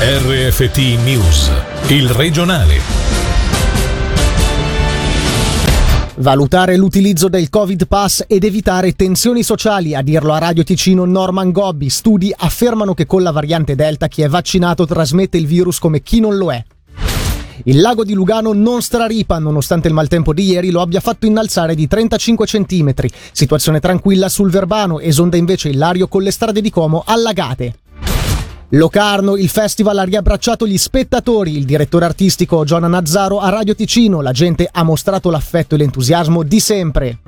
RFT News, il regionale. Valutare l'utilizzo del Covid Pass ed evitare tensioni sociali, a dirlo a Radio Ticino Norman Gobbi. Studi affermano che con la variante Delta chi è vaccinato trasmette il virus come chi non lo è. Il lago di Lugano non straripa, nonostante il maltempo di ieri lo abbia fatto innalzare di 35 cm. Situazione tranquilla sul Verbano, esonda invece il Lario con le strade di Como allagate. Locarno, il festival ha riabbracciato gli spettatori. Il direttore artistico Giona Nazzaro a Radio Ticino. La gente ha mostrato l'affetto e l'entusiasmo di sempre.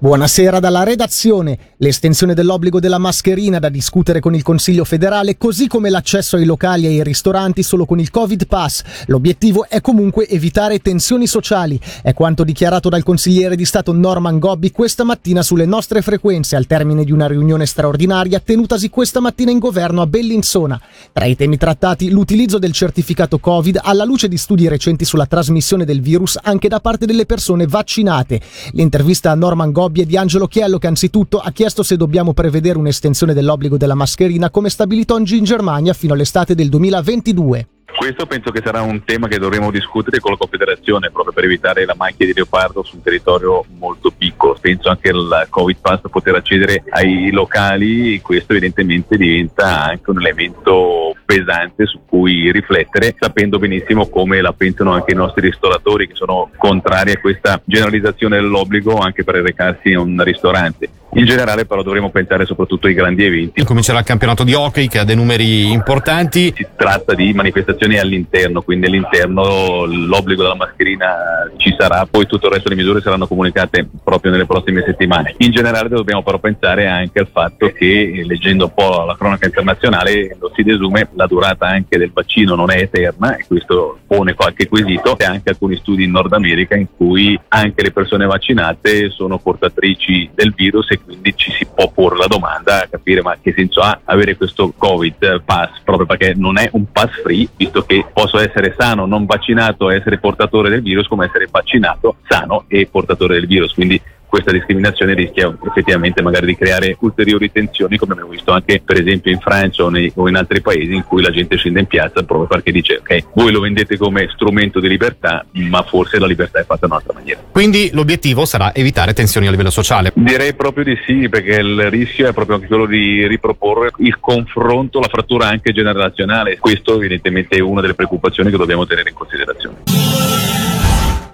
Buonasera dalla redazione. L'estensione dell'obbligo della mascherina da discutere con il Consiglio federale, così come l'accesso ai locali e ai ristoranti solo con il Covid Pass. L'obiettivo è comunque evitare tensioni sociali. È quanto dichiarato dal consigliere di Stato Norman Gobbi questa mattina sulle nostre frequenze al termine di una riunione straordinaria tenutasi questa mattina in governo a Bellinzona. Tra i temi trattati l'utilizzo del certificato Covid alla luce di studi recenti sulla trasmissione del virus anche da parte delle persone vaccinate. L'intervista a Norman Gobbi Bobbia di Angelo Chiello che anzitutto ha chiesto se dobbiamo prevedere un'estensione dell'obbligo della mascherina come stabilito oggi in Germania fino all'estate del 2022. Questo penso che sarà un tema che dovremo discutere con la Confederazione proprio per evitare la macchia di leopardo su un territorio molto piccolo. Penso anche al Covid Pass poter accedere ai locali, questo evidentemente diventa anche un elemento pesante su cui riflettere, sapendo benissimo come la pensano anche i nostri ristoratori che sono contrari a questa generalizzazione dell'obbligo anche per recarsi in un ristorante. In generale però dovremo pensare soprattutto ai grandi eventi. Comincerà il campionato di hockey che ha dei numeri importanti. Si tratta di manifestazioni all'interno, quindi all'interno l'obbligo della mascherina ci sarà, poi tutto il resto delle misure saranno comunicate proprio nelle prossime settimane. In generale dobbiamo però pensare anche al fatto che leggendo un po' la cronaca internazionale lo si desume la durata anche del vaccino non è eterna e questo pone qualche quesito e anche alcuni studi in Nord America in cui anche le persone vaccinate sono portatrici del virus e quindi ci si può porre la domanda a capire ma che senso ha avere questo Covid pass proprio perché non è un pass free visto che posso essere sano non vaccinato e essere portatore del virus come essere vaccinato sano e portatore del virus. Quindi questa discriminazione rischia effettivamente magari di creare ulteriori tensioni come abbiamo visto anche per esempio in Francia o, nei, o, in altri paesi in cui la gente scende in piazza proprio perché dice ok voi lo vendete come strumento di libertà ma forse la libertà è fatta in un'altra maniera. Quindi l'obiettivo sarà evitare tensioni a livello sociale? Direi proprio di sì perché il rischio è proprio anche quello di riproporre il confronto, la frattura anche generazionale. Questo evidentemente è una delle preoccupazioni che dobbiamo tenere in considerazione.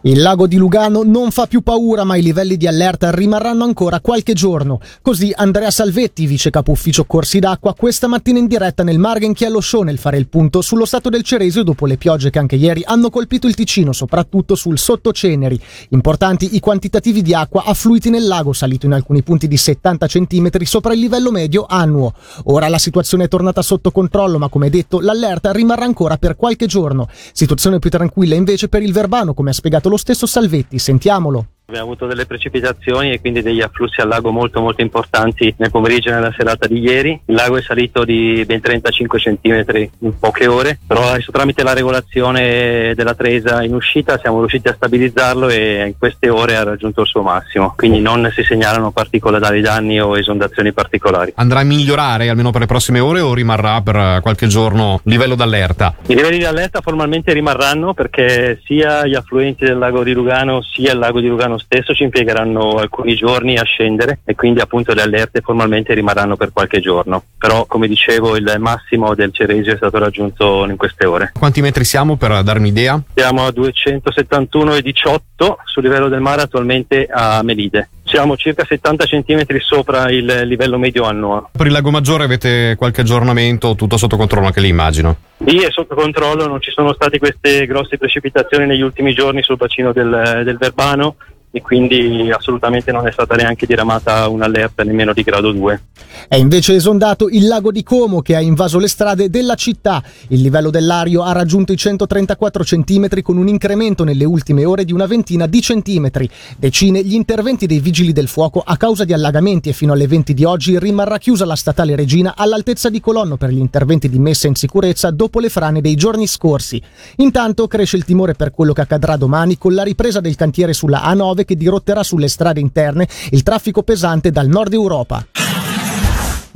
Il lago di Lugano non fa più paura, ma i livelli di allerta rimarranno ancora qualche giorno. Così Andrea Salvetti, vice capo ufficio corsi d'acqua, questa mattina in diretta nel Margenchiello Show nel fare il punto sullo stato del Ceresio dopo le piogge che anche ieri hanno colpito il Ticino, soprattutto sul sottoceneri. Importanti i quantitativi di acqua affluiti nel lago, salito in alcuni punti di 70 cm sopra il livello medio annuo. Ora la situazione è tornata sotto controllo, ma come detto, l'allerta rimarrà ancora per qualche giorno. Situazione più tranquilla invece per il Verbano, come ha spiegato lo lo stesso Salvetti, sentiamolo. Abbiamo avuto delle precipitazioni e quindi degli afflussi al lago molto molto importanti nel pomeriggio e nella serata di ieri. Il lago è salito di ben 35 cm in poche ore, però adesso tramite la regolazione della Tresa in uscita siamo riusciti a stabilizzarlo e in queste ore ha raggiunto il suo massimo, quindi non si segnalano particolari danni o esondazioni particolari. Andrà a migliorare almeno per le prossime ore o rimarrà per qualche giorno livello d'allerta? I livelli di allerta formalmente rimarranno perché sia gli affluenti del lago di Lugano sia il lago di Lugano l'anno stesso ci impiegheranno alcuni giorni a scendere e quindi appunto le allerte formalmente rimarranno per qualche giorno. Però come dicevo il massimo del Ceresio è stato raggiunto in queste ore. Quanti metri siamo per darmi idea? Siamo a 271,18 sul livello del mare attualmente a Melide siamo circa 70 cm sopra il livello medio annuo. Per il Lago Maggiore avete qualche aggiornamento, tutto sotto controllo anche lì immagino? Sì, è sotto controllo, non ci sono state queste grosse precipitazioni negli ultimi giorni sul bacino del, del Verbano e quindi assolutamente non è stata neanche diramata un'allerta nemmeno di grado 2. È invece esondato il lago di Como che ha invaso le strade della città. Il livello dell'Ario ha raggiunto i 134 cm con un incremento nelle ultime ore di una ventina di centimetri. Decine gli interventi dei vigili del fuoco a causa di allagamenti e fino alle 20 di oggi rimarrà chiusa la statale Regina all'altezza di Colonno per gli interventi di messa in sicurezza dopo le frane dei giorni scorsi. Intanto cresce il timore per quello che accadrà domani con la ripresa del cantiere sulla A9 che dirotterà sulle strade interne il traffico pesante dal nord Europa.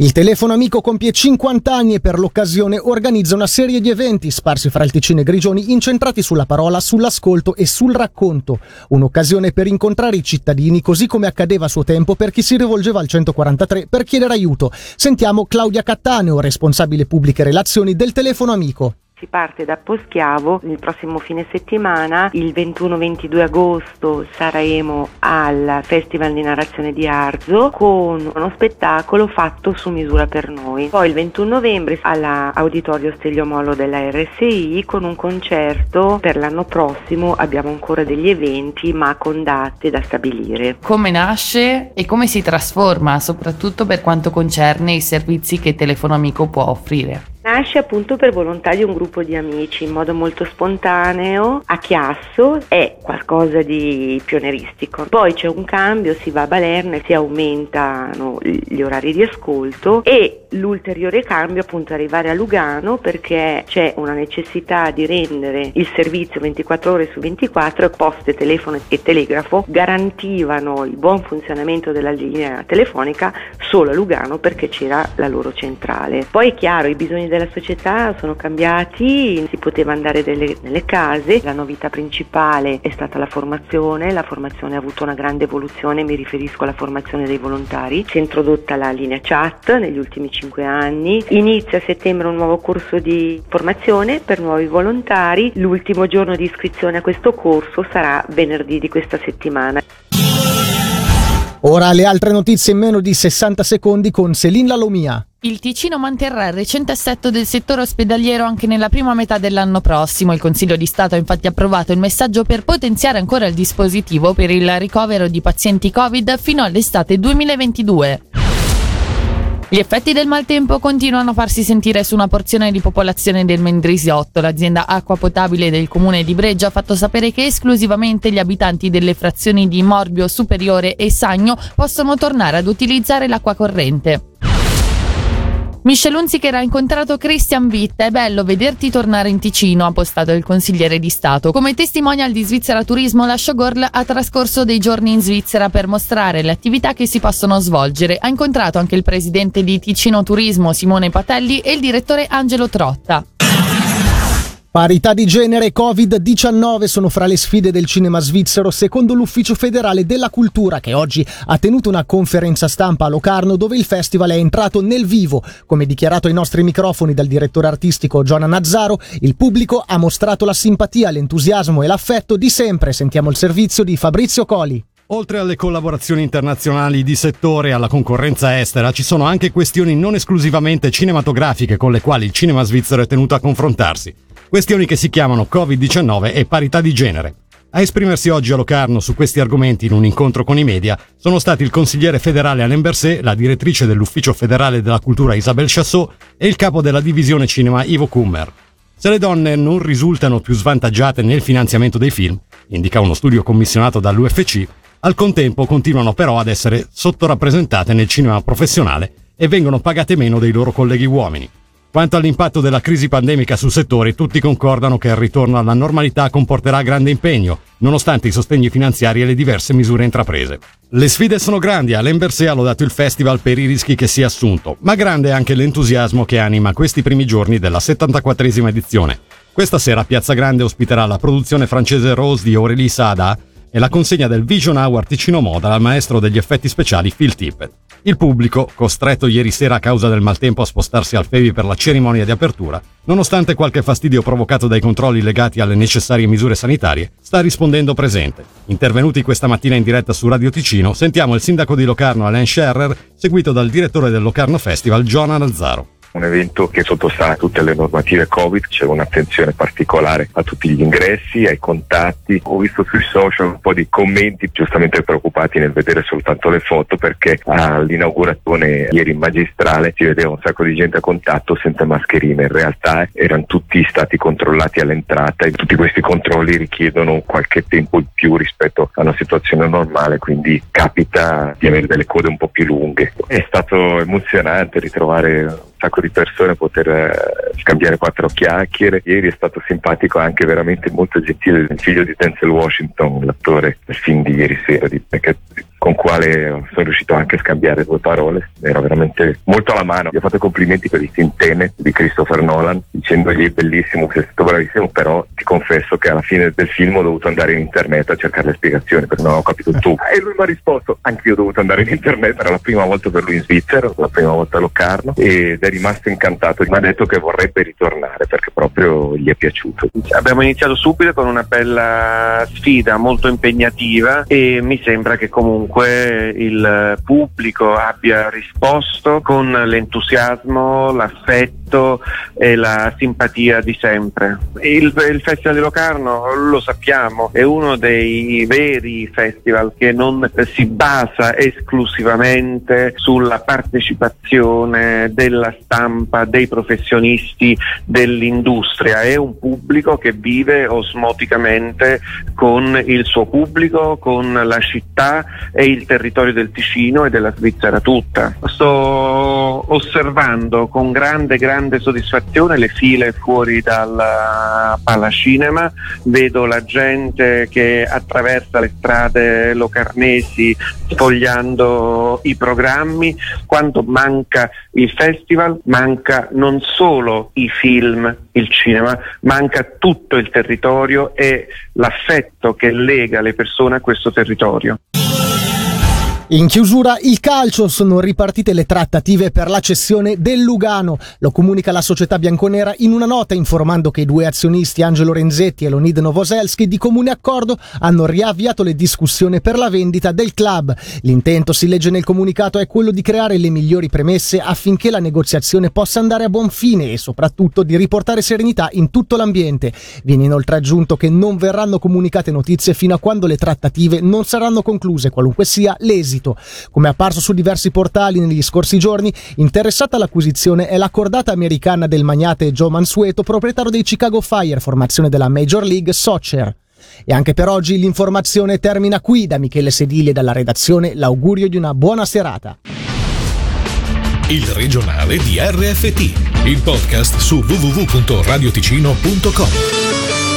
Il telefono amico compie 50 anni e per l'occasione organizza una serie di eventi sparsi fra il Ticino e Grigioni incentrati sulla parola, sull'ascolto e sul racconto. Un'occasione per incontrare i cittadini così come accadeva a suo tempo per chi si rivolgeva al 143 per chiedere aiuto. Sentiamo Claudia Cattaneo, responsabile pubbliche relazioni del telefono amico. Si parte da Poschiavo il prossimo fine settimana, il 21-22 agosto saremo al Festival di Narrazione di Arzo con uno spettacolo fatto su misura per noi. Poi il 21 novembre all'Auditorio Steglio Mollo della RSI con un concerto per l'anno prossimo abbiamo ancora degli eventi ma con date da stabilire. Come nasce e come si trasforma, soprattutto per quanto concerne i servizi che Telefono Amico può offrire? Nasce appunto per volontà di un gruppo di amici in modo molto spontaneo, a chiasso, è qualcosa di pionieristico. Poi c'è un cambio, si va a Balerna, si aumentano gli orari di ascolto e l'ulteriore cambio appunto arrivare a Lugano perché c'è una necessità di rendere il servizio 24 ore su 24 e poste, telefono e telegrafo garantivano il buon funzionamento della linea telefonica solo a Lugano perché c'era la loro centrale. Poi è chiaro, i bisogni della società sono cambiati, si poteva andare delle, nelle case, la novità principale è stata la formazione, la formazione ha avuto una grande evoluzione, mi riferisco alla formazione dei volontari, si è introdotta la linea chat negli ultimi 5 anni, inizia a settembre un nuovo corso di formazione per nuovi volontari, l'ultimo giorno di iscrizione a questo corso sarà venerdì di questa settimana. Ora le altre notizie in meno di 60 secondi con Celine Lalomia. Il Ticino manterrà il recente assetto del settore ospedaliero anche nella prima metà dell'anno prossimo. Il Consiglio di Stato ha infatti approvato il messaggio per potenziare ancora il dispositivo per il ricovero di pazienti Covid fino all'estate 2022. Gli effetti del maltempo continuano a farsi sentire su una porzione di popolazione del Mendrisiotto. L'azienda acqua potabile del comune di Breggia ha fatto sapere che esclusivamente gli abitanti delle frazioni di Morbio Superiore e Sagno possono tornare ad utilizzare l'acqua corrente. Michel Hunziker ha incontrato Christian Witt. È bello vederti tornare in Ticino, ha postato il consigliere di Stato. Come testimonial di Svizzera Turismo, la showgirl ha trascorso dei giorni in Svizzera per mostrare le attività che si possono svolgere. Ha incontrato anche il presidente di Ticino Turismo, Simone Patelli, e il direttore Angelo Trotta. Parità di genere e Covid-19 sono fra le sfide del cinema svizzero, secondo l'Ufficio federale della cultura, che oggi ha tenuto una conferenza stampa a Locarno dove il festival è entrato nel vivo. Come dichiarato ai nostri microfoni dal direttore artistico Giona Nazzaro, il pubblico ha mostrato la simpatia, l'entusiasmo e l'affetto di sempre. Sentiamo il servizio di Fabrizio Coli. Oltre alle collaborazioni internazionali di settore e alla concorrenza estera, ci sono anche questioni non esclusivamente cinematografiche con le quali il cinema svizzero è tenuto a confrontarsi. Questioni che si chiamano Covid-19 e parità di genere. A esprimersi oggi a Locarno su questi argomenti in un incontro con i media sono stati il consigliere federale Alain Berset, la direttrice dell'Ufficio federale della cultura Isabelle Chassot e il capo della divisione cinema Ivo Kummer. Se le donne non risultano più svantaggiate nel finanziamento dei film, indica uno studio commissionato dall'UFC, al contempo continuano però ad essere sottorappresentate nel cinema professionale e vengono pagate meno dei loro colleghi uomini. Quanto all'impatto della crisi pandemica sul settore, tutti concordano che il ritorno alla normalità comporterà grande impegno, nonostante i sostegni finanziari e le diverse misure intraprese. Le sfide sono grandi, Alain Berset ha lodato il festival per i rischi che si è assunto, ma grande è anche l'entusiasmo che anima questi primi giorni della 74esima edizione. Questa sera Piazza Grande ospiterà la produzione francese Rose di Aurélie Sada e la consegna del Vision Hour Ticino Moda al maestro degli effetti speciali Phil Tippett. Il pubblico, costretto ieri sera a causa del maltempo a spostarsi al Fevi per la cerimonia di apertura, nonostante qualche fastidio provocato dai controlli legati alle necessarie misure sanitarie, sta rispondendo presente. Intervenuti questa mattina in diretta su Radio Ticino, sentiamo il sindaco di Locarno Alain Scherrer, seguito dal direttore del Locarno Festival Giona Nazzaro un evento che sottostava a tutte le normative Covid, c'è un'attenzione particolare a tutti gli ingressi, ai contatti. Ho visto sui social un po' di commenti giustamente preoccupati nel vedere soltanto le foto perché all'inaugurazione ieri in magistrale si vedeva un sacco di gente a contatto senza mascherine. In realtà erano tutti stati controllati all'entrata e tutti questi controlli richiedono qualche tempo in più rispetto a una situazione normale, quindi capita di avere delle code un po' più lunghe. È stato emozionante ritrovare sacco di persone poter eh, scambiare quattro chiacchiere. Ieri è stato simpatico anche veramente molto gentile il figlio di Denzel Washington, l'attore del film di ieri sera di Beckett con quale sono riuscito anche a scambiare due parole, era veramente molto alla mano. Gli ho fatto i complimenti per il film Tenet di Christopher Nolan, dicendogli bellissimo, sei stato bravissimo, però ti confesso che alla fine del film ho dovuto andare in internet a cercare le spiegazioni perché non ho capito tu. E lui mi ha risposto, anche io ho dovuto andare in internet, era la prima volta per lui in Svizzera, la prima volta a Locarno ed è rimasto incantato, mi ha detto che vorrebbe ritornare perché proprio gli è piaciuto. Abbiamo iniziato subito con una bella sfida molto impegnativa e mi sembra che comunque il pubblico abbia risposto con l'entusiasmo, l'affetto e la simpatia di sempre. Il, il Festival di Locarno, lo sappiamo, è uno dei veri festival che non si basa esclusivamente sulla partecipazione della stampa, dei professionisti, dell'industria, è un pubblico che vive osmoticamente con il suo pubblico, con la città e il territorio del Ticino e della Svizzera tutta. Sto osservando con grande, grande soddisfazione le file fuori dal Palacinema, vedo la gente che attraversa le strade locarnesi sfogliando i programmi, quando manca il festival? Manca non solo i film, il cinema, manca tutto il territorio e l'affetto che lega le persone a questo territorio. In chiusura, il calcio sono ripartite le trattative per la cessione del Lugano. Lo comunica la società bianconera in una nota informando che i due azionisti Angelo Renzetti e Lonid Novoselski di comune accordo hanno riavviato le discussioni per la vendita del club. L'intento, si legge nel comunicato, è quello di creare le migliori premesse affinché la negoziazione possa andare a buon fine e soprattutto di riportare serenità in tutto l'ambiente. Viene inoltre aggiunto che non verranno comunicate notizie fino a quando le trattative non saranno concluse, qualunque sia l'esito esito. Come apparso su diversi portali negli scorsi giorni, interessata all'acquisizione è la cordata americana del magnate Joe Mansueto, proprietario dei Chicago Fire, formazione della Major League Soccer. E anche per oggi l'informazione termina qui. Da Michele Sedili e dalla redazione l'augurio di una buona serata. Il regionale di RFT, il podcast su www.radioticino.com.